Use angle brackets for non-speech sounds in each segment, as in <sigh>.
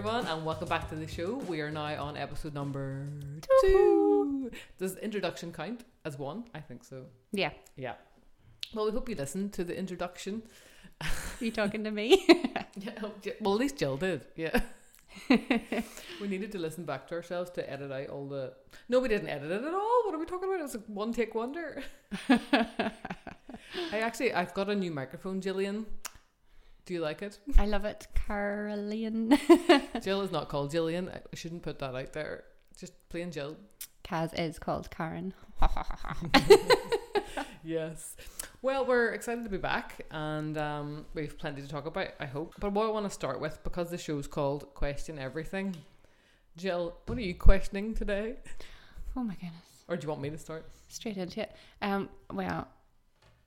everyone, and welcome back to the show. We are now on episode number two. Does introduction count as one? I think so. Yeah. Yeah. Well, we hope you listened to the introduction. You talking to me? <laughs> <laughs> Oh, yeah. Well, at least Jill did. Yeah. we needed to listen back to ourselves to edit out all the. No, we didn't edit it at all. What are we talking about? It was a one take wonder. <laughs> I actually, I've got a new microphone, Jillian. Do you like it? I love it, Caroline. <laughs> Jill is not called Jillian. I shouldn't put that out there. Just plain Jill. Kaz is called Karen. <laughs> Yes. Well, we're excited to be back, and um, we've plenty to talk about. I hope. But what I want to start with, because the show's called "Question Everything," Jill, what are you questioning today, oh my goodness. or do you want me to start? Straight into it. Um, well,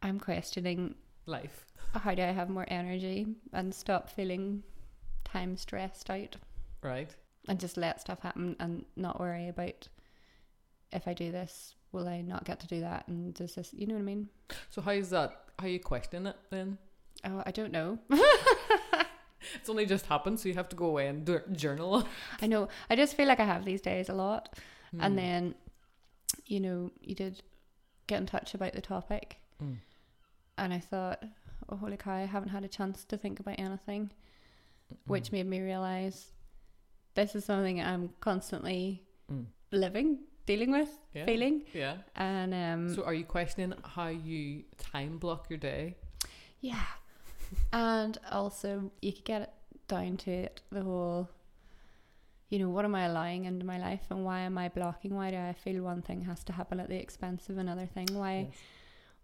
I'm questioning Life. How do I have more energy and stop feeling time stressed out Right. and just let stuff happen and not worry about if I do this, will I not get to do that? And does this, you know what I mean? So how's that? How you questioning it then? Oh, I don't know. <laughs> It's only just happened, so you have to go away and do journal. I know. I just feel like I have these days a lot. Hmm. And then, you know, you did get in touch about the topic, Mm. and I thought, oh, holy cow, I haven't had a chance to think about anything, which made me realize this is something I'm constantly Mm. living, dealing with, Yeah. feeling. Yeah. And um, So are you questioning how you time block your day? yeah. <laughs> and also, you could get it down to it the whole. You know, what am I allowing into my life and why am I blocking? Why do I feel one thing has to happen at the expense of another thing? Why Yes.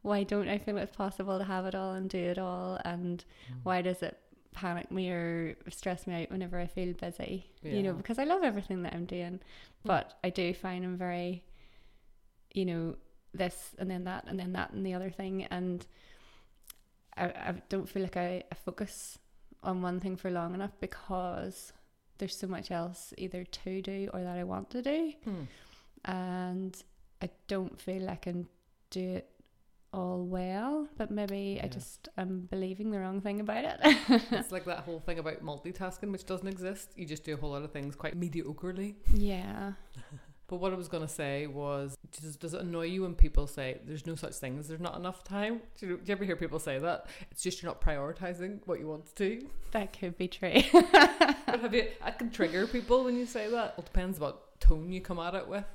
Why don't I feel it's possible to have it all and do it all? And Mm. why does it panic me or stress me out whenever I feel busy? You know, because I love everything that I'm doing, but I do find I'm very, you know, this and then that and then that and the other thing, and I, I don't feel like I, I focus on one thing for long enough because there's so much else either to do or that I want to do Hmm. and I don't feel I can do it all well, but maybe I Yeah. just am believing the wrong thing about it. it's <laughs> like that whole thing about multitasking, which doesn't exist. You just do a whole lot of things quite mediocrely. yeah. <laughs> But what I was going to say was, does, does it annoy you when people say there's no such thing as there's not enough time? Do you, do you ever hear people say that? It's just you're not prioritizing what you want to do. That could be true. <laughs> But have you? I can trigger people when you say that. It depends what tone you come at it with.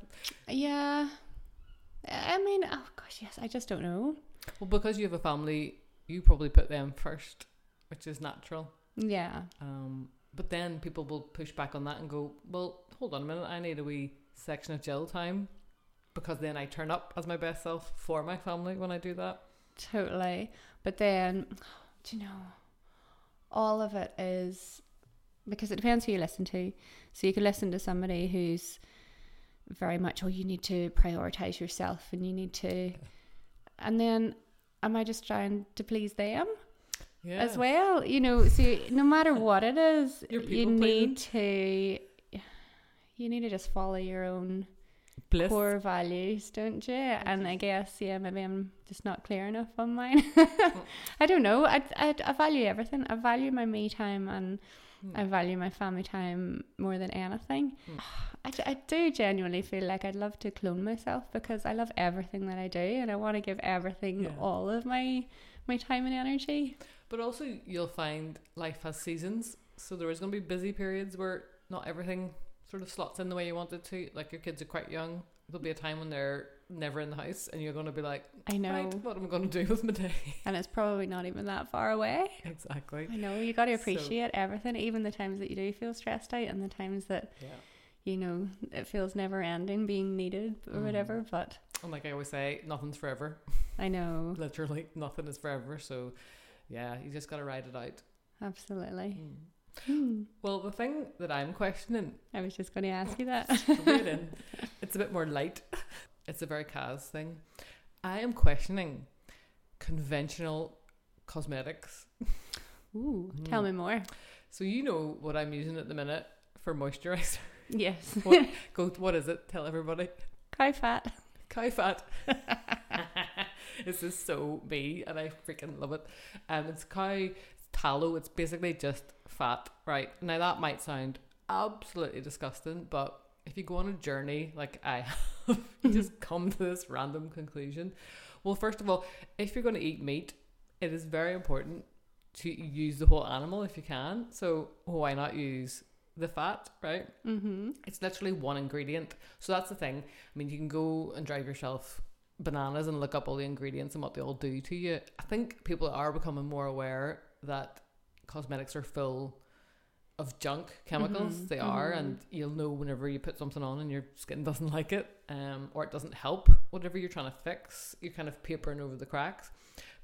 yeah. I mean, oh gosh, yes, I just don't know. Well, because you have a family, you probably put them first, which is natural. Yeah. Um, but then people will push back on that and go, well, hold on a minute, I need a wee section of Jill time because then I turn up as my best self for my family when I do that. Totally. But then, do you know, all of it is because it depends who you listen to. So you can listen to somebody who's very much, oh, you need to prioritize yourself and you need to. And then, am I just trying to please them Yeah. as well? You know, so no matter <laughs> what it is, you need to. You need to just follow your own Bliss. core values, don't you? And I guess, yeah, maybe I'm just not clear enough on mine. <laughs> <laughs> I don't know. I, I, I value everything. I value my me time and Hmm. I value my family time more than anything. I, I do genuinely feel like I'd love to clone myself because I love everything that I do and I want to give everything Yeah. all of my my time and energy. But also, you'll find life has seasons. So there is going to be busy periods where not everything sort of slots in the way you want it to. Like your kids are quite young. There'll be a time when they're never in the house and you're going to be like, I know. right, what am I going to do with my day? <laughs> And it's probably not even that far away. exactly. I know. You got to So- appreciate everything, even the times that you do feel stressed out and the times that Yeah. you know, it feels never ending being needed or Mm. whatever. But And like I always say, nothing's forever. <laughs> I know, <laughs> Literally, nothing is forever. So, yeah, you just got to ride it out. absolutely. Mm. Hmm. Well, the thing that I'm questioning, I was just going to ask you that. straight in, it's a bit more light. It's a very Kaz thing. I am questioning conventional cosmetics. <laughs> Ooh, tell Mm. me more. So you know what I'm using at the minute for moisturizer. <laughs> Yes, What, <laughs> go. What is it? Tell everybody. cow fat. Cow fat. this is so me, and I freaking love it. Um, it's cow tallow. It's basically just fat, right? Now that might sound absolutely disgusting. But if you go on a journey like I <laughs> you just <laughs> come to this random conclusion. Well, first of all, if you're going to eat meat, it is very important to use the whole animal if you can. So why not use the fat, right? Mm-hmm. It's literally one ingredient. So that's the thing. I mean, you can go and drive yourself bananas and look up all the ingredients and what they all do to you. I think people are becoming more aware that cosmetics are full of junk chemicals. Mhm, They are, mhm. and you'll know whenever you put something on and your skin <laughs> doesn't like it, um, or it doesn't help whatever you're trying to fix. You're kind of papering over the cracks.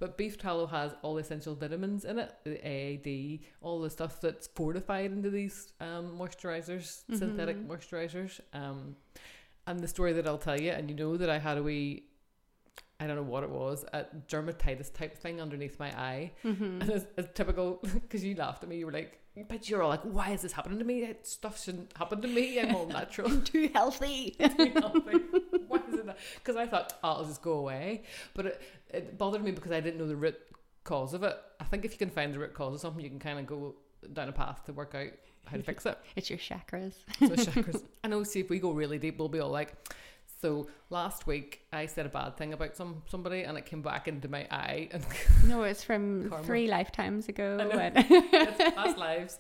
But beef tallow has all the essential vitamins in it, the A, D, all the stuff that's fortified into these um, moisturizers, synthetic Mhm. moisturizers. Um, and the story that I'll tell you, and you know that I had a wee, I don't know what it was, a dermatitis type thing underneath my eye. Mm-hmm. <laughs> And it's, it's typical <laughs> because you laughed at me. You were like, but you're all like, why is this happening to me? It, stuff shouldn't happen to me. I'm all <laughs> natural. <laughs> Too healthy. why is it that? Because I thought, oh, I'll just go away. But it, it bothered me because I didn't know the root cause of it. I think if you can find the root cause of something, you can kind of go down a path to work out how to <laughs> fix it. It's your chakras. So chakras. I know. See, if we go really deep, we'll be all like. So last week I said a bad thing about some somebody, and it came back into my eye, and <laughs> No, it's from <laughs> Karma. three lifetimes ago. I know. when- <laughs> past lives.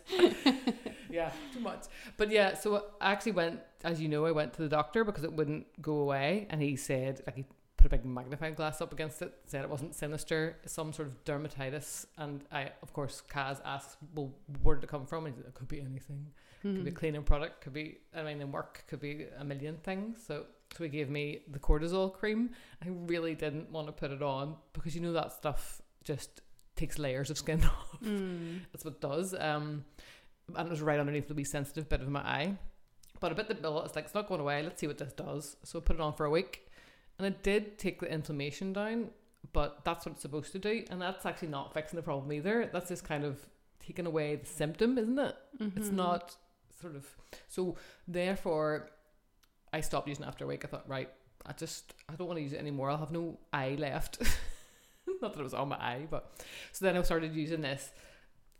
yeah, too much. But yeah, so I actually went, as you know, I went to the doctor because it wouldn't go away, and he said like he put a big magnifying glass up against it, said it wasn't sinister, some sort of dermatitis, and I, of course, Kaz asked, well, where did it come from? And he said, it could be anything. Could be a Mm. cleaning product, could be, I mean, in work, could be a million things. So, so he gave me the cortisol cream. I really didn't want to put it on because you know that stuff just takes layers of skin <laughs> off. Mm. That's what it does. Um, and it was right underneath the wee sensitive bit of my eye. But I bit the bill. It's like it's not going away. Let's see what this does. So I put it on for a week, and it did take the inflammation down. But that's what it's supposed to do, and that's actually not fixing the problem either. That's just kind of taking away the symptom, isn't it? It's Mhm. not sort of. So therefore, I stopped using it after a week. I thought, right, I just I don't want to use it anymore. I'll have no eye left. <laughs> not that it was on my eye, but so then I started using this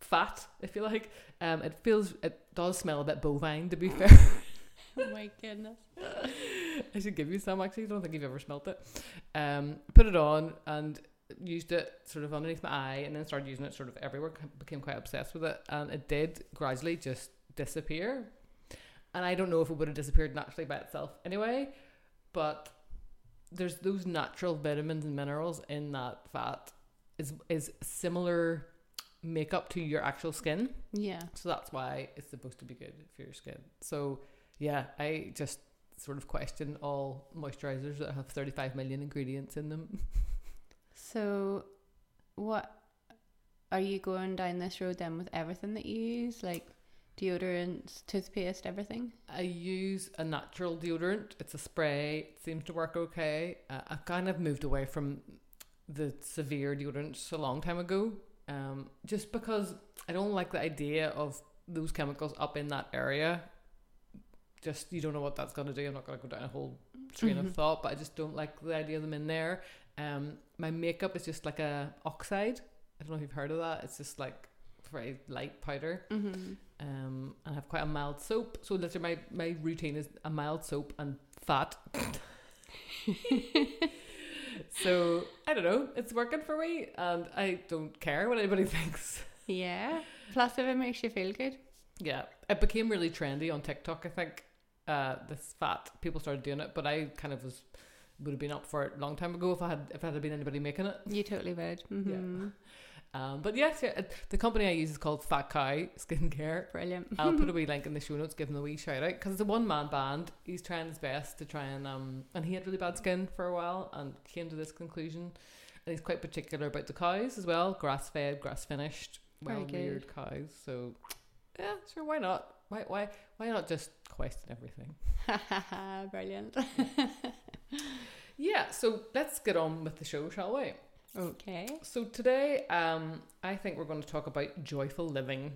fat, if you like. Um, it feels it does smell a bit bovine, to be <laughs> fair. Oh my goodness. <laughs> I should give you some actually. I don't think you've ever smelt it. Um, put it on and used it sort of underneath my eye, and then started using it sort of everywhere. Became quite obsessed with it, and it did gradually just disappear. And I don't know if it would have disappeared naturally by itself anyway, but there's those natural vitamins and minerals in that fat is is similar makeup to your actual skin. Yeah. So that's why it's supposed to be good for your skin. So yeah, I just sort of question all moisturizers that have 35 million ingredients in them. <laughs> So, what are you going down this road then with everything that you use, like deodorants, toothpaste, everything? I use a natural deodorant. It's a spray. It seems to work okay. Uh, I've kind of moved away from the severe deodorants a long time ago. Um, just because I don't like the idea of those chemicals up in that area. Just you don't know what that's going to do. I'm not going to go down a whole train Mhm. of thought, but I just don't like the idea of them in there. Um, my makeup is just like a oxide. I don't know if you've heard of that. It's just like very light powder. Mm-hmm. Um, and I have quite a mild soap. So literally, my my routine is a mild soap and fat. <laughs> so I don't know. It's working for me, and I don't care what anybody <laughs> thinks. Yeah. Plus, if it makes you feel good. Yeah, it became really trendy on TikTok. I think uh, this fat people started doing it, but I kind of was would have been up for it a long time ago if I had if I had been anybody making it. You totally would. Mm-hmm. Um, but yes, yeah, the company I use is called Fat Cow Skincare. Brilliant. <laughs> I'll put a wee link in the show notes, give him a wee shout out because it's a one man band. He's trying his best to try and um, and he had really bad skin for a while and came to this conclusion. And he's quite particular about the cows as well, grass fed, grass finished, well reared cows. So yeah, sure, why not? Why why why not just question everything? <laughs> Brilliant. <laughs> Yeah, so let's get on with the show, shall we? Okay. So today, um, I think we're going to talk about joyful living.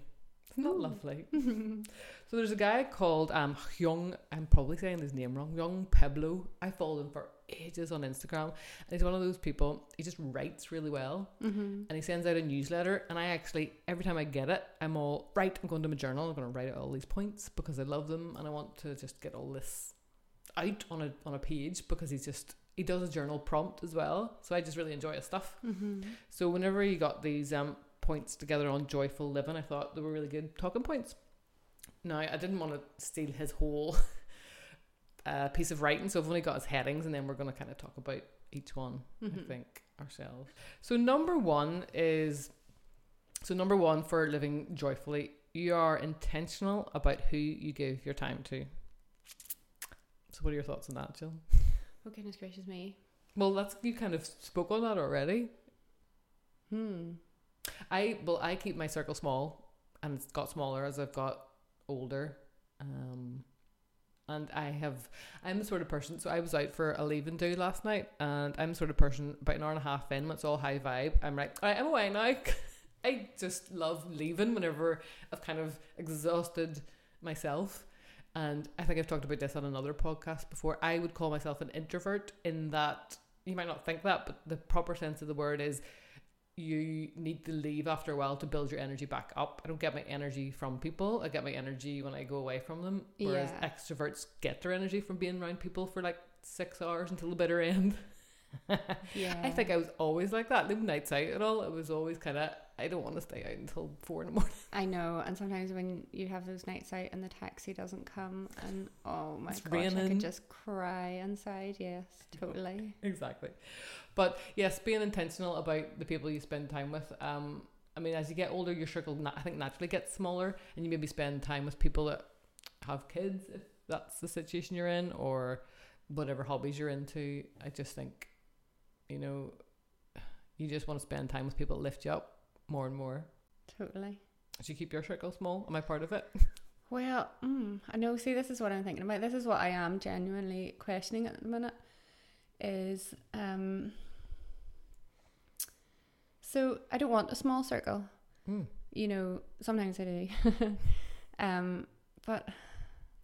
Isn't that Ooh. lovely? <laughs> So there's a guy called um Hyung. I'm probably saying his name wrong. Yung Pueblo. I followed him for ages on Instagram, and he's one of those people. He just writes really well, mm-hmm. and he sends out a newsletter. And I actually every time I get it, I'm all right. I'm going to my journal. I'm going to write out all these points because I love them, and I want to just get all this out on a on a page because he's just he does a journal prompt as well. So I just really enjoy his stuff. Mm-hmm. So whenever he got these um points together on joyful living, I thought they were really good talking points. Now I didn't want to steal his whole <laughs> uh, piece of writing, so I've only got his headings, and then we're going to kind of talk about each one. I Mhm. think ourselves. So number one is so number one for living joyfully, you are intentional about who you give your time to. So what are your thoughts on that, Jill? Oh goodness gracious me. Well, that's you kind of spoke on that already. Hmm. I well, I keep my circle small, and it's got smaller as I've got older. Um, and I have, I'm the sort of person. So I was out for a leave and do last night, and I'm the sort of person about an hour and a half in, when it's all high vibe. I'm like, all right, I'm away now. <laughs> I just love leaving whenever I've kind of exhausted myself. And I think I've talked about this on another podcast before. I would call myself an introvert in that you might not think that, but the proper sense of the word is you need to leave after a while to build your energy back up. I don't get my energy from people. I get my energy when I go away from them. Whereas Yeah. extroverts get their energy from being around people for like six hours until the bitter end. <laughs> Yeah. <laughs> I think I was always like that. No nights out at all. It was always kind of, I don't want to stay out until four in the <laughs> morning. I know, and sometimes when you have those nights out and the taxi doesn't come, and oh my It's gosh, I raining. could just cry inside. Yes, totally. <laughs> exactly. But yes, being intentional about the people you spend time with. Um, I mean, as you get older, your circle, na- I think, naturally gets smaller, and you maybe spend time with people that have kids, if that's the situation you're in, or whatever hobbies you're into. I just think, you know, you just want to spend time with people that lift you up more and more. Totally. As you keep your circle small, am I part of it? <laughs> Well, mm, I know. See, this is what I'm thinking about. This is what I am genuinely questioning at the minute. Is um. So I don't want a small circle. Mm. You know, sometimes I do. <laughs> um, but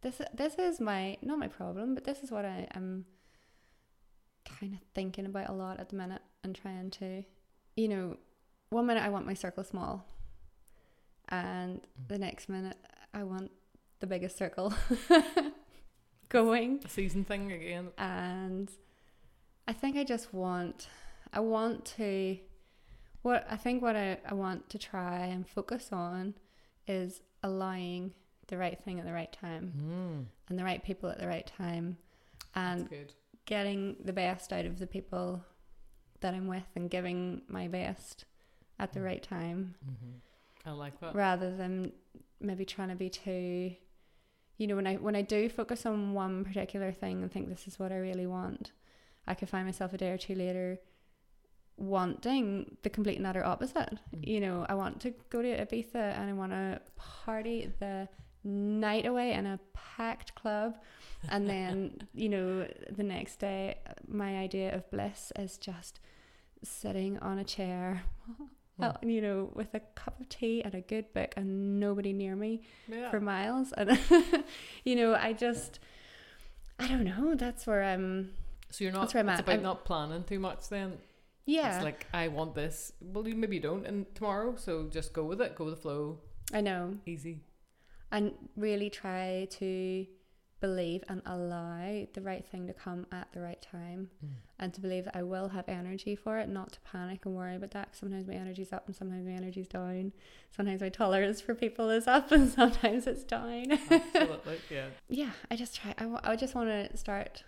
this this is my not my problem, but this is what I am kind of thinking about a lot at the minute and trying to, you know, one minute I want my circle small, and the next minute I want the biggest circle <laughs> going A season thing again. and I think I just want I want to what I think what I, I want to try and focus on is allowing the right thing at the right time Mm. and the right people at the right time and That's good. Getting the best out of the people that I'm with and giving my best at the Mm. right time hmm I like that. rather than maybe trying to be too you know when i when i do focus on one particular thing and think this is what i really want i could find myself a day or two later wanting the complete and utter opposite Mm. you know i want to go to ibiza and i want to party the night away in a packed club and then <laughs> you know the next day my idea of bliss is just sitting on a chair uh, <laughs> you know, with a cup of tea and a good book and nobody near me Yeah. for miles. And, <laughs> you know, I just, I don't know. That's where I'm, So you're not. That's where I'm it's at. about I'm- not planning too much. Then yeah, it's like I want this. Well, you maybe you don't, and tomorrow. So just go with it. Go with the flow. I know. Easy. And really try to believe and allow the right thing to come at the right time and to believe that I will have energy for it, not to panic and worry about that. sometimes my energy's up and sometimes my energy's down. Sometimes my tolerance for people is up and <laughs> sometimes it's down. Absolutely. <laughs> Yeah. yeah, I just try. I, I just want to start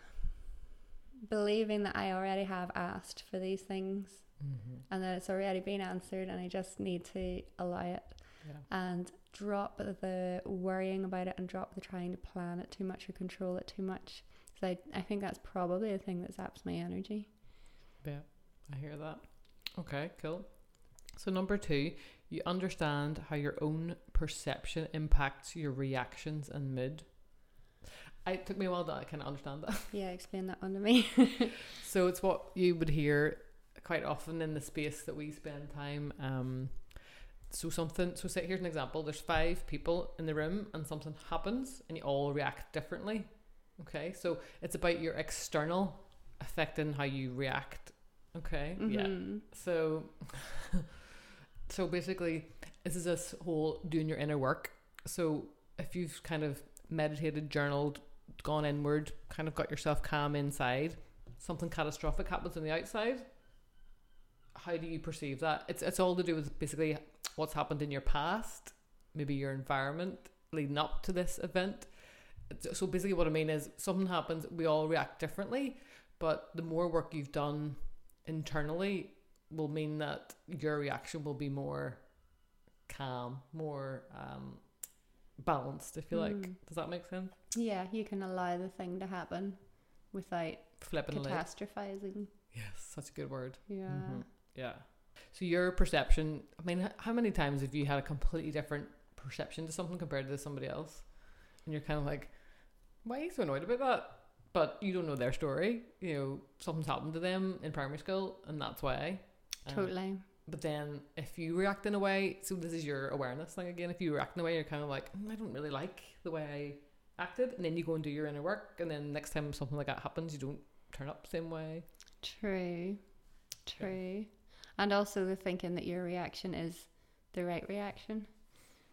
believing that I already have asked for these things Mm-hmm. and that it's already been answered, and I just need to allow it Yeah. and drop the worrying about it and drop the trying to plan it too much or control it too much. So I, I think that's probably a thing that zaps my energy. Yeah. I hear that. Okay. Cool. So number two, you understand how your own perception impacts your reactions and mood. I, it took me a while to kind of understand that. <laughs> Yeah, explain that one to me. So it's what you would hear quite often in the space that we spend time. Um, So something. So say here's an example. There's five people in the room, and something happens, and you all react differently. Okay, so it's about your external affecting how you react. Okay, yeah. Mhm. So, <laughs> so basically, this is this whole doing your inner work. So if you've kind of meditated, journaled, gone inward, kind of got yourself calm inside, something catastrophic happens on the outside. How do you perceive that? It's it's all to do with basically what's happened in your past, maybe your environment leading up to this event. So basically, what I mean is something happens, we all react differently, but the more work you've done internally will mean that your reaction will be more calm, more um, balanced, if you like. Mm. Does that make sense? Yeah, you can allow the thing to happen without Flipping catastrophizing. Yes, such a good word. Yeah. Mhm. Yeah. So your perception, I mean, how many times have you had a completely different perception to something compared to somebody else? And you're kind of like, why are you so annoyed about that? But you don't know their story. You know, something's happened to them in primary school, and that's why. Um, Totally. But then if you react in a way, so this is your awareness thing again. If you react in a way, you're kind of like, "Mm, I don't really like the way I acted. And then you go and do your inner work. And then next time something like that happens, you don't turn up the same way. True. True. And also the thinking that your reaction is the right reaction.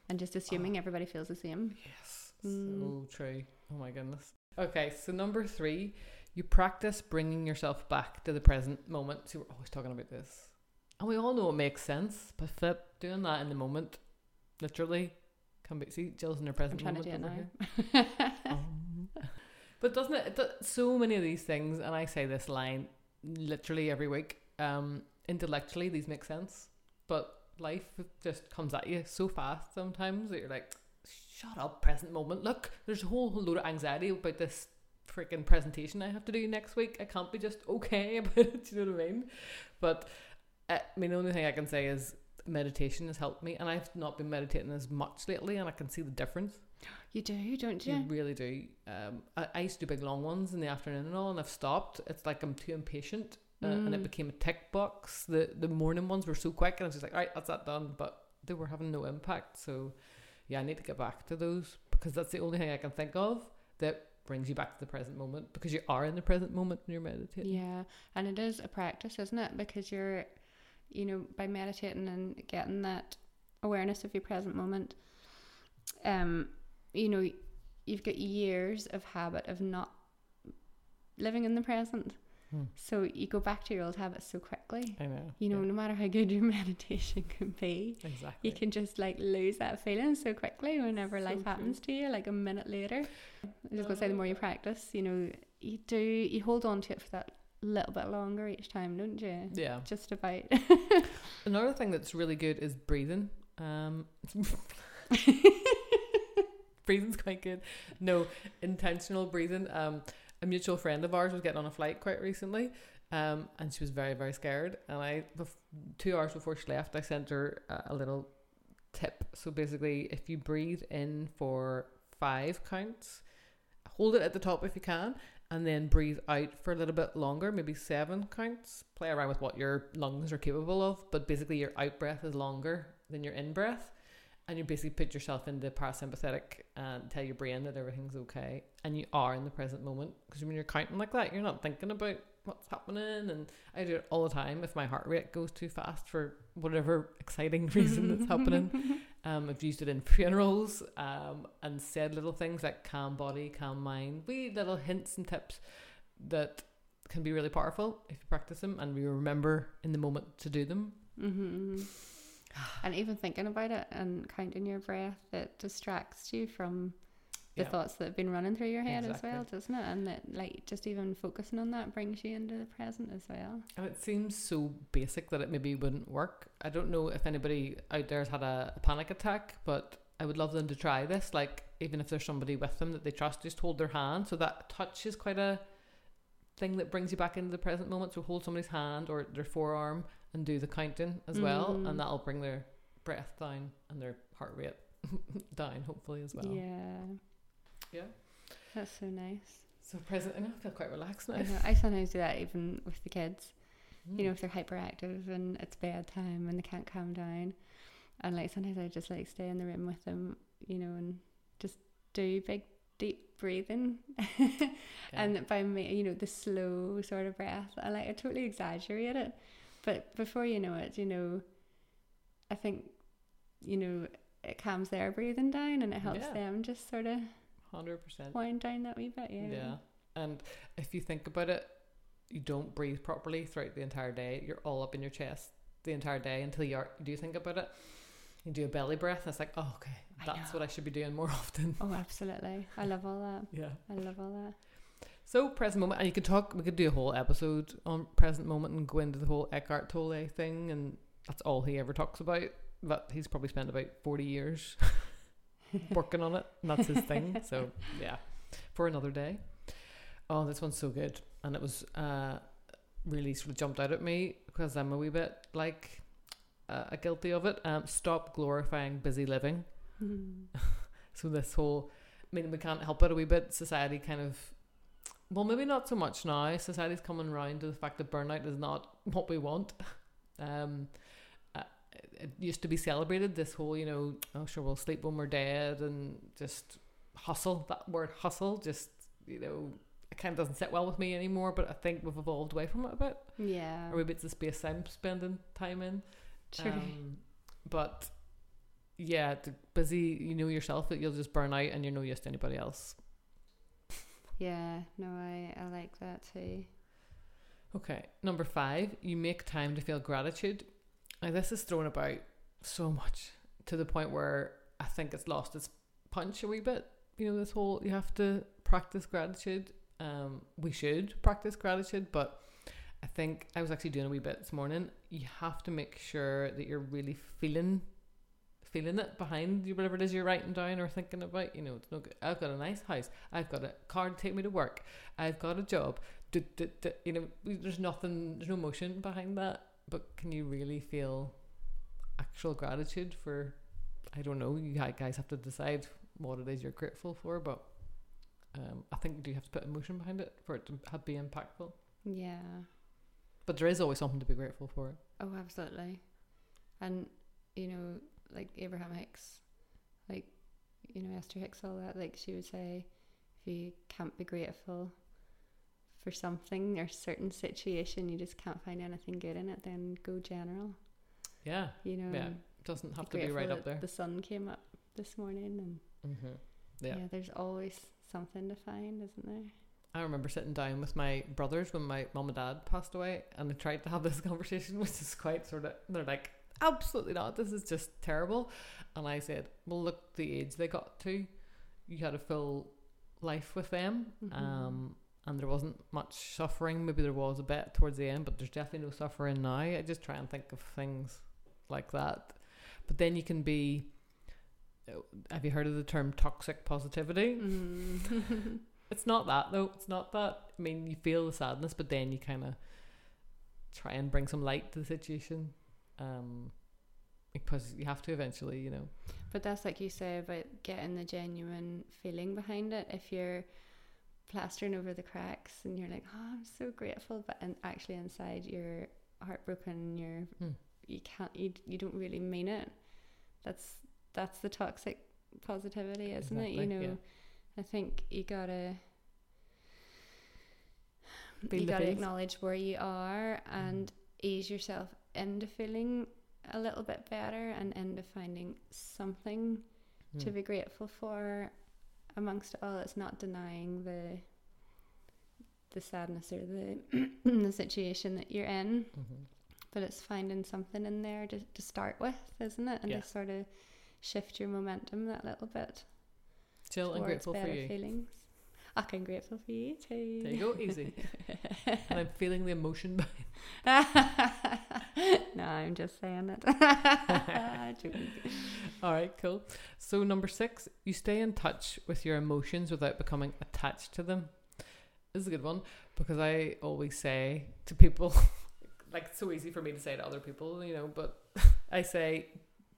And just assuming everybody feels the same. Yes. Mm. So true. Oh my goodness. Okay, so number three, you practice bringing yourself back to the present moment. So we're always talking about this. And we all know it makes sense, but flip, doing that in the moment, literally, can be. See, Jill's in her present I'm trying to moment. do it now. <laughs> Um, but doesn't it, it do- so many of these things and i say this line literally every week um intellectually these make sense but life just comes at you so fast sometimes that you're like shut up present moment look there's a whole load of anxiety about this freaking presentation i have to do next week i can't be just okay <laughs> about it you know what i mean but uh, i mean the only thing i can say is meditation has helped me and i've not been meditating as much lately and i can see the difference <gasps> You do, don't you you? really do. Um, I, I used to do big long ones in the afternoon and all, and I've stopped. It's like I'm too impatient, uh, and it Mm. became a tick box. The the morning ones were so quick, and I was just like, all right, that's that done. But they were having no impact. So, yeah, I need to get back to those because that's the only thing I can think of that brings you back to the present moment because you are in the present moment when you're meditating. Yeah. And it is a practice, isn't it? Because you're, you know, by meditating and getting that awareness of your present moment, um, you know, you've got years of habit of not living in the present. Hmm. So you go back to your old habits so quickly. I know. You know, yeah, no matter how good your <laughs> meditation can be, exactly. you can just like lose that feeling so quickly whenever So life true. happens to you, like a minute later. I was gonna say the more you practice, you know, you do you hold on to it for that little bit longer each time, don't you? yeah. Just about. <laughs> Another thing that's really good is breathing. Um, <laughs> breathing's quite good. No, intentional breathing. Um, a mutual friend of ours was getting on a flight quite recently, um, and she was very very scared. And I, two hours before she left, I sent her a, a little tip. So basically, if you breathe in for five counts, hold it at the top if you can, and then breathe out for a little bit longer, maybe seven counts. Play around with what your lungs are capable of, but basically your out breath is longer than your in breath. And you basically put yourself into parasympathetic and tell your brain that everything's okay. And you are in the present moment. Because when you're counting like that, you're not thinking about what's happening. And I do it all the time if my heart rate goes too fast for whatever exciting <laughs> reason that's happening. <laughs> Um, I've used it in funerals um, and said little things like calm body, calm mind, wee little hints and tips that can be really powerful if you practice them and we remember in the moment to do them. hmm <sighs> and even thinking about it and counting your breath, it distracts you from the Yeah. thoughts that have been running through your head Exactly. as well, doesn't it? And that, like, just even focusing on that brings you into the present as well. And it seems so basic that it maybe wouldn't work. I don't know if anybody out there has had a, a panic attack, but I would love them to try this. Like, even if there's somebody with them that they trust, just hold their hand. So that touch is quite a thing that brings you back into the present moment. So hold somebody's hand or their forearm and do the counting as well, and that'll bring their breath down and their heart rate <laughs> down, hopefully as well. Yeah. Yeah. That's so nice. So present, I know I feel quite relaxed now. I, know, I sometimes do that even with the kids. Mm. You know, if they're hyperactive and it's bedtime and they can't calm down. And like sometimes I just like stay in the room with them, you know, and just do big deep breathing. <laughs> and by me, you know, the slow sort of breath, I like I totally exaggerate it. But before you know it, you know, I think, you know, it calms their breathing down and it helps Yeah. them just sort of Hundred percent. wind down that wee bit. Yeah. Yeah. And if you think about it, you don't breathe properly throughout the entire day. You're all up in your chest the entire day until you are, do think about it. You do a belly breath, and it's like, oh, okay, that's know. what I should be doing more <laughs> often. Oh, absolutely. I love all that. Yeah. I love all that. So present moment, and you could talk. We could do a whole episode on present moment and go into the whole Eckhart Tolle thing, and that's all he ever talks about. But he's probably spent about forty years <laughs> working on it, and that's his thing. So yeah, for another day. Oh, this one's so good, and it was uh, really sort of jumped out at me because I'm a wee bit like uh, guilty of it. Um, stop glorifying busy living. Mhm. <laughs> So this whole, I mean, we can't help it a wee bit. Society kind of, well, maybe not so much now. Society's coming around to the fact that burnout is not <laughs> what we want. Um, uh, it used to be celebrated. This whole, you know, oh sure, we'll sleep when we're dead, and just hustle. That word hustle, just you know, it kind of doesn't sit well with me anymore. But I think we've evolved away from it a bit. Yeah. Or maybe it's the space I'm spending time in. True. Um, but yeah, busy, you know yourself that you'll just burn out and you're no use to anybody else. Yeah. No, I, I like that too. Okay, number five, you make time to feel gratitude. Now, this is thrown about so much to the point where I think it's lost its punch a wee bit. You know, this whole you have to practice gratitude. Um, we should practice gratitude, but I think I was actually doing a wee bit this morning. You have to make sure that you're really feeling feeling it behind you, whatever it is you're writing down or thinking about. You know, it's no good. I've got a nice house. I've got a car to take me to work. I've got a job. Du- du- du- you know, there's nothing, there's no emotion behind that. But can you really feel actual gratitude for? I don't know. You guys have to decide what it is you're grateful for, but um, I think you do have to put emotion behind it for it to have, be impactful. Yeah. But there is always something to be grateful for. Oh, absolutely. And you know, like Abraham Hicks, like you know Esther Hicks, all that. Like she would say, if you can't be grateful for something or certain situation, you just can't find anything good in it. Then go general. Yeah, You know. Yeah, and doesn't have to be be right up there. The sun came up this morning, and Mm-hmm. yeah. Yeah. there's always something to find, isn't there? I remember sitting down with my brothers when my mum and dad passed away, and I tried to have this <laughs> conversation, which is quite sort of. They're like, absolutely not. This is just terrible. And I said, well, look, the age they got to, you had a full life with them, Mhm. um, and there wasn't much suffering. Maybe there was a bit towards the end, but there's definitely no suffering now. I just try and think of things like that. But then you can be. uh, Have you heard of the term toxic positivity? Mm. <laughs> <laughs> It's not that though. It's not that. I mean, you feel the sadness, but then you kind of try and bring some light to the situation, um, because you have to eventually, you know. But that's like you say about getting the genuine feeling behind it. If you're plastering over the cracks and you're like, "Oh, I'm so grateful," but and actually inside you're heartbroken, you're Hmm. you can't you you don't really mean it. That's that's the toxic positivity, isn't it? You know, yeah. I think you gotta Feel you gotta feels. acknowledge where you are and ease yourself into feeling a little bit better and end of finding something to Mm. be grateful for amongst all it's not denying the the sadness or the <clears throat> the situation that you're in Mhm. but it's finding something in there to, to start with isn't it and Yeah. to sort of shift your momentum that little bit still and grateful for you. feelings I'm grateful for you too There you go, easy. <laughs> and I'm feeling the emotion <laughs> behind. <laughs> no I'm just saying it <laughs> All right, cool. So number six, you stay in touch with your emotions without becoming attached to them. This is a good one because I always say to people, <laughs> like it's so easy for me to say to other people, you know, but I say,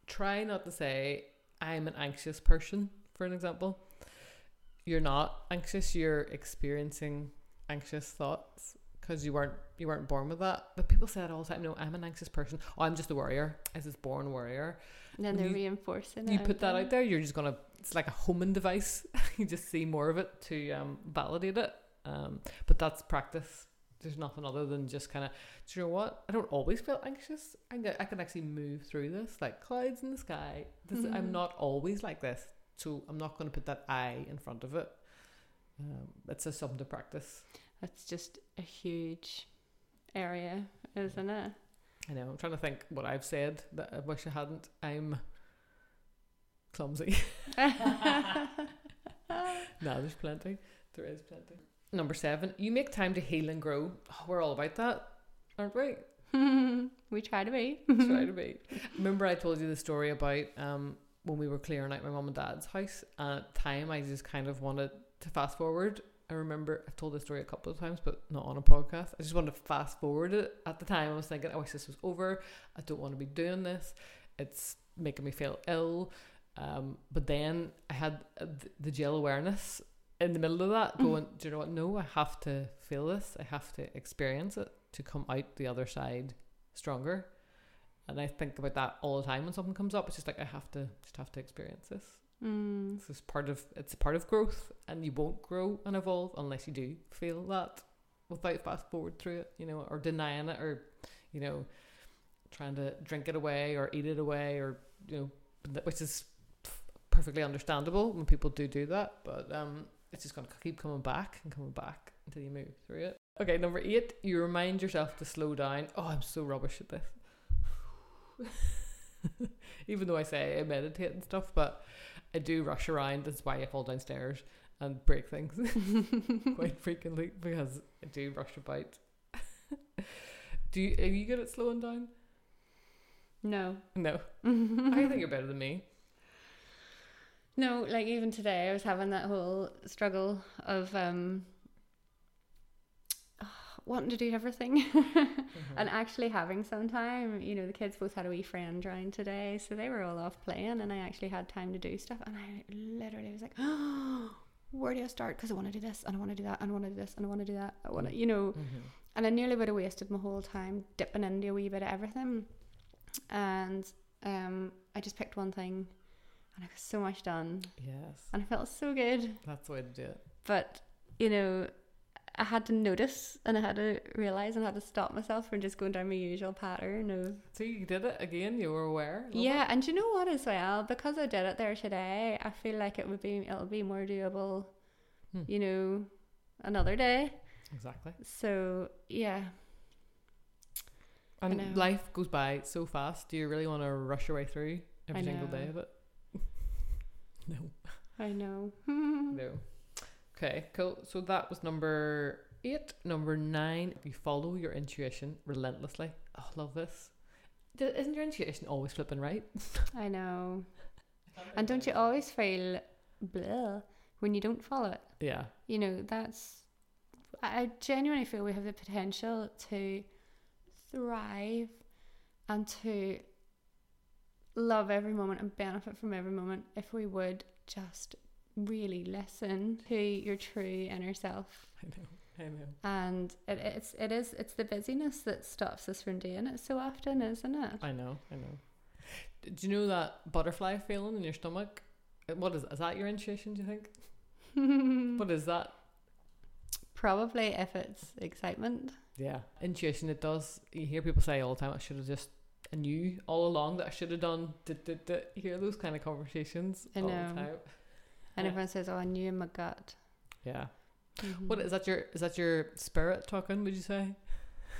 try not to say I'm an anxious person, for an example. You're not anxious. You're experiencing anxious thoughts because you weren't you weren't born with that. But people say it all the time. No, I'm an anxious person. Oh, I'm just a worrier. I was just born warrior. And then When they're you- reinforcing it. You put that out there, you're just gonna. It's like a homing device. <laughs> you just see more of it to um, validate it. Um, but that's practice. There's nothing other than just kind of. Do you know what? I don't always feel anxious. I can, I can actually move through this, like clouds in the sky. This, Mhm. I'm not always like this, so I'm not going to put that I in front of it. Um, it's just something to practice. That's just a huge area, isn't it? I know. I'm trying to think what I've said that I wish I hadn't. I'm clumsy. <laughs> <laughs> no, there's plenty. There is plenty. Number seven, you make time to heal and grow. Oh, we're all about that, aren't we? <laughs> we try to be. Try to be. Remember, I told you the story about um, when we were clearing out my mum and dad's house. And at the time, I just kind of wanted to fast forward. I remember I've told this story a couple of times, but not on a podcast. I just wanted to fast forward it. At the time, I was thinking, I wish this was over. I don't want to be doing this. It's making me feel ill. Um, but then I had uh, the jail awareness in the middle of that, Mm. going, do you know what? No, I have to feel this. I have to experience it to come out the other side stronger. And I think about that all the time when something comes up. It's just like I have to just have to experience this. Mm. This is part of it's part of growth, and you won't grow and evolve unless you do feel that without fast forward through it, you know, or denying it, or you know, trying to drink it away or eat it away, or you know, which is perfectly understandable when people do do that. But um, it's just gonna keep coming back and coming back until you move through it. Okay, number eight, you remind yourself to slow down. Oh, I'm so rubbish at this. <laughs> Even though I say I meditate and stuff, but I do rush around. That's why I fall downstairs and break things <laughs> quite frequently because I do rush about. <laughs> do you, are you good at slowing down? No. No, <laughs> I think you're better than me. No, like even today, I was having that whole struggle of um, wanting to do everything <laughs> Mm-hmm. and actually having some time. You know, the kids both had a wee friend around today, so they were all off playing, and I actually had time to do stuff. And I literally was like, oh, <gasps> "Where do I start?" Because I want to do this, and I want to do that, and I want to do this, and I want to do that. I want to, you know, Mhm. and I nearly would have wasted my whole time dipping into a wee bit of everything. And um, I just picked one thing, and I got so much done, Yes, and I felt so good. that's the way to do it. But you know, I had to notice, and I had to realize, and I had to stop myself from just going down my usual pattern of So you did it again. You were aware. Yeah. And you know what as well, because I did it there today, I feel like it would be it'll be more doable. Hmm. You know, another day. exactly. So yeah, And life goes by so fast. Do you really want to rush your way through every single day of it? <laughs> no. I know. <laughs> No. Okay, cool. So that was number eight. Number nine, you follow your intuition relentlessly. Oh, love this. D- Isn't your intuition always flipping right? <laughs> I know. And don't you always feel blah when you don't follow it? Yeah. You know, that's. I I genuinely feel we have the potential to thrive and to love every moment and benefit from every moment if we would just really listen to your true inner self. I know. I know. And it, it's it is it's the busyness that stops us from doing it so often, isn't it? I know. I know. Do you know that butterfly feeling in your stomach? Uh, What is is that your intuition? Do you think? <laughs> What is that? Probably if it's excitement. Yeah, intuition. It does. You hear people say all the time. I should have just. I knew all along that I should have done. D- d- d-" hear those kind of conversations I all know. the time. And Yeah. everyone says, "Oh, I knew in my gut." Yeah. Mhm. What is that? Your is that your spirit talking? Would you say?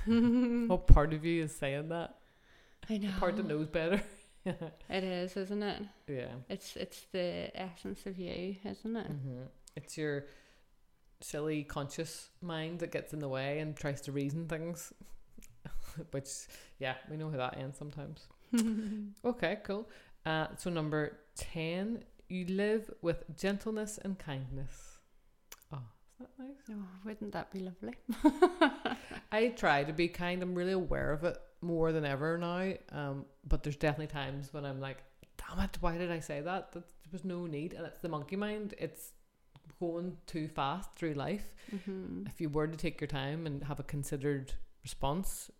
<laughs> What part of you is saying that? I know. The part that knows better. <laughs> It is, isn't it? yeah. It's it's the essence of you, isn't it? hmm It's your silly conscious mind that gets in the way and tries to reason things. <laughs> Which, yeah, we know how that ends sometimes. Okay, cool. Uh, so number ten, you live with gentleness and kindness. Oh, is that nice? oh, wouldn't that be lovely? <laughs> I try to be kind. I'm really aware of it more than ever now. Um, but there's definitely times when I'm like, damn it, why did I say that? that there was no need. And it's the monkey mind. It's going too fast through life. Mm-hmm. If you were to take your time and have a considered response,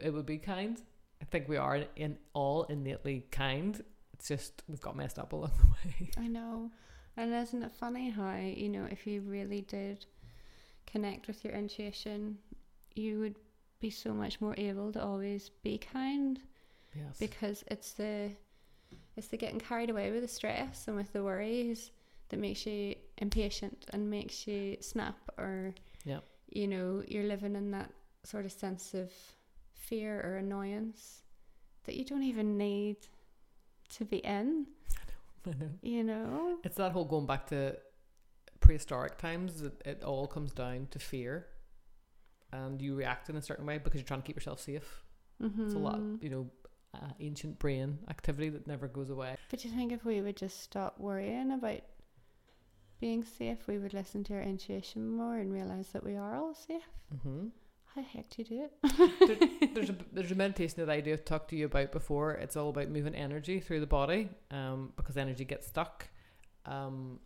it would be kind. I think we are in all innately kind. It's just we've got messed up along the <laughs> way. I know. And isn't it funny how, you know, if you really did connect with your intuition, you would be so much more able to always be kind Yes. because it's the it's the getting carried away with the stress and with the worries that makes you impatient and makes you snap or Yep. you know, you're living in that sort of sense of fear or annoyance that you don't even need to be in, <laughs> I know. you know? It's that whole going back to prehistoric times. That it all comes down to fear, and you react in a certain way because you're trying to keep yourself safe. Mm-hmm. It's a lot, you know, uh, ancient brain activity that never goes away. But you think if we would just stop worrying about being safe, we would listen to our intuition more and realize that we are all safe? Mm-hmm. How the heck do you do it? <laughs> there's a there's a meditation that I do have talked to you about before. It's all about moving energy through the body, um, because energy gets stuck. Um,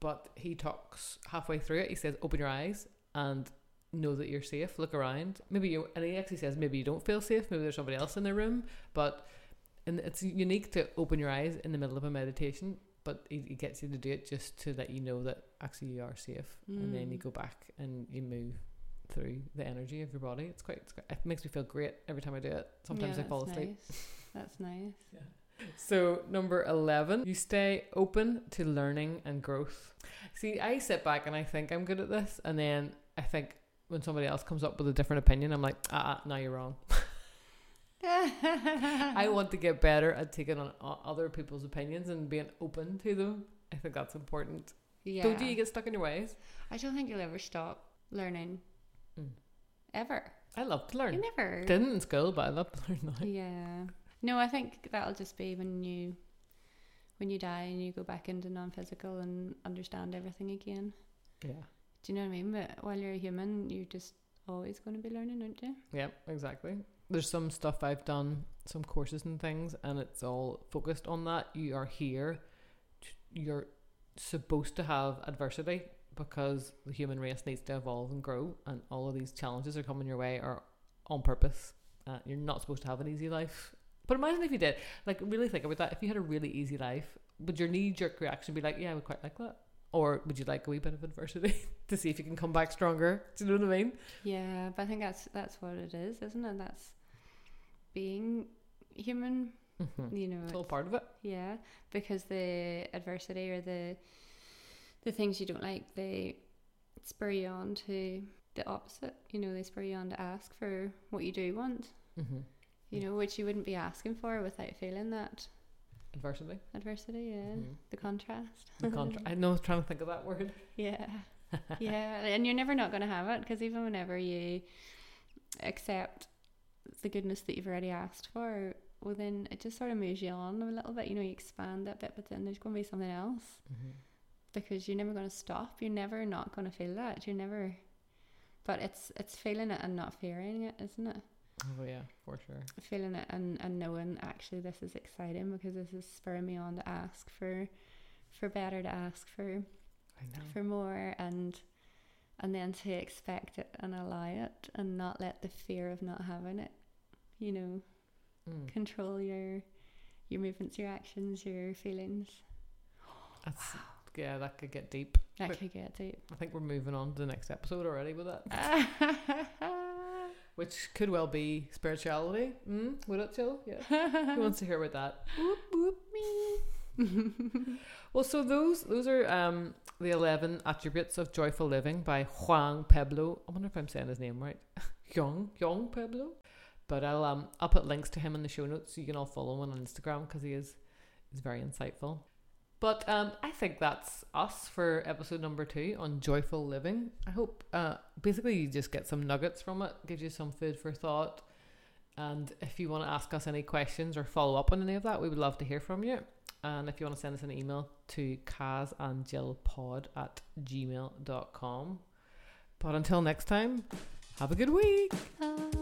but he talks halfway through it. He says, "Open your eyes and know that you're safe. Look around. Maybe you." And he actually says, "Maybe you don't feel safe. Maybe there's somebody else in the room." But and it's unique to open your eyes in the middle of a meditation. But he, he gets you to do it just to let you know that actually you are safe, and then you Mm. go back and you move through the energy of your body. It's quite, it's quite it makes me feel great every time I do it. Sometimes Yeah, I fall asleep. nice. That's nice. <laughs> yeah. So number eleven, you stay open to learning and growth. See, I sit back and I think I'm good at this, and then I think when somebody else comes up with a different opinion, I'm like, ah, ah now you're wrong. <laughs> I <laughs> want to get better at taking on other people's opinions and being open to them. I think that's important. yeah. Don't you get stuck in your ways? I don't think you'll ever stop learning. Mm. Ever. I love to learn. You never. Didn't in school, but I love to learn now. Yeah. No, I think that'll just be when you when you die and you go back into non physical and understand everything again. Yeah. Do you know what I mean? But while you're a human, you're just always going to be learning, aren't you? Yeah, exactly. There's some stuff I've done, some courses and things, and it's all focused on that. You are here, you're supposed to have adversity because the human race needs to evolve and grow, and all of these challenges are coming your way are on purpose. Uh, you're not supposed to have an easy life. But imagine if you did. Like, really think about that. If you had a really easy life, would your knee jerk reaction be like, yeah, I would quite like that? Or would you like a wee bit of adversity <laughs> to see if you can come back stronger? Do you know what I mean? Yeah, but I think that's that's what it is, isn't it? That's being human. Mm-hmm. You know, It's all part of it. Yeah, because the adversity or the the things you don't like, they spur you on to the opposite. You know, they spur you on to ask for what you do want. Mm-hmm. You know, which you wouldn't be asking for without feeling that Adversity. adversity. Yeah, Mhm. the contrast. The contra- I know I was trying to think of that word. <laughs> Yeah, <laughs> yeah, and you're never not going to have it because even whenever you accept the goodness that you've already asked for, well, then it just sort of moves you on a little bit. You know, you expand that bit, but then there's going to be something else. Mm-hmm. Because you're never going to stop. You're never not going to feel that. You're never. But it's it's feeling it and not fearing it, isn't it? Oh yeah, for sure. Feeling it and, and knowing actually this is exciting because this is spurring me on to ask for for better, to ask for I know. for more, and and then to expect it and allow it and not let the fear of not having it, you know, Mm. control your your movements, your actions, your feelings. That's yeah, that could get deep. That But- could get deep. I think we're moving on to the next episode already with that, <laughs> which could well be spirituality. Mm? Would it, Jill? Yeah. Who wants to hear about that? Whoop, whoop. <laughs> Well, so those those are um the eleven attributes of joyful living by Juan Pueblo. I wonder if I'm saying his name right. <laughs> Yung Yung Pueblo. But I'll um I'll put links to him in the show notes so you can all follow him on Instagram because he is is very insightful. But um I think that's us for episode number two on joyful living. I hope uh basically you just get some nuggets from it, gives you some food for thought. And if you want to ask us any questions or follow up on any of that, we would love to hear from you. And if you want to send us an email to kazandjillpod at gmail.com. But until next time, have a good week. Bye.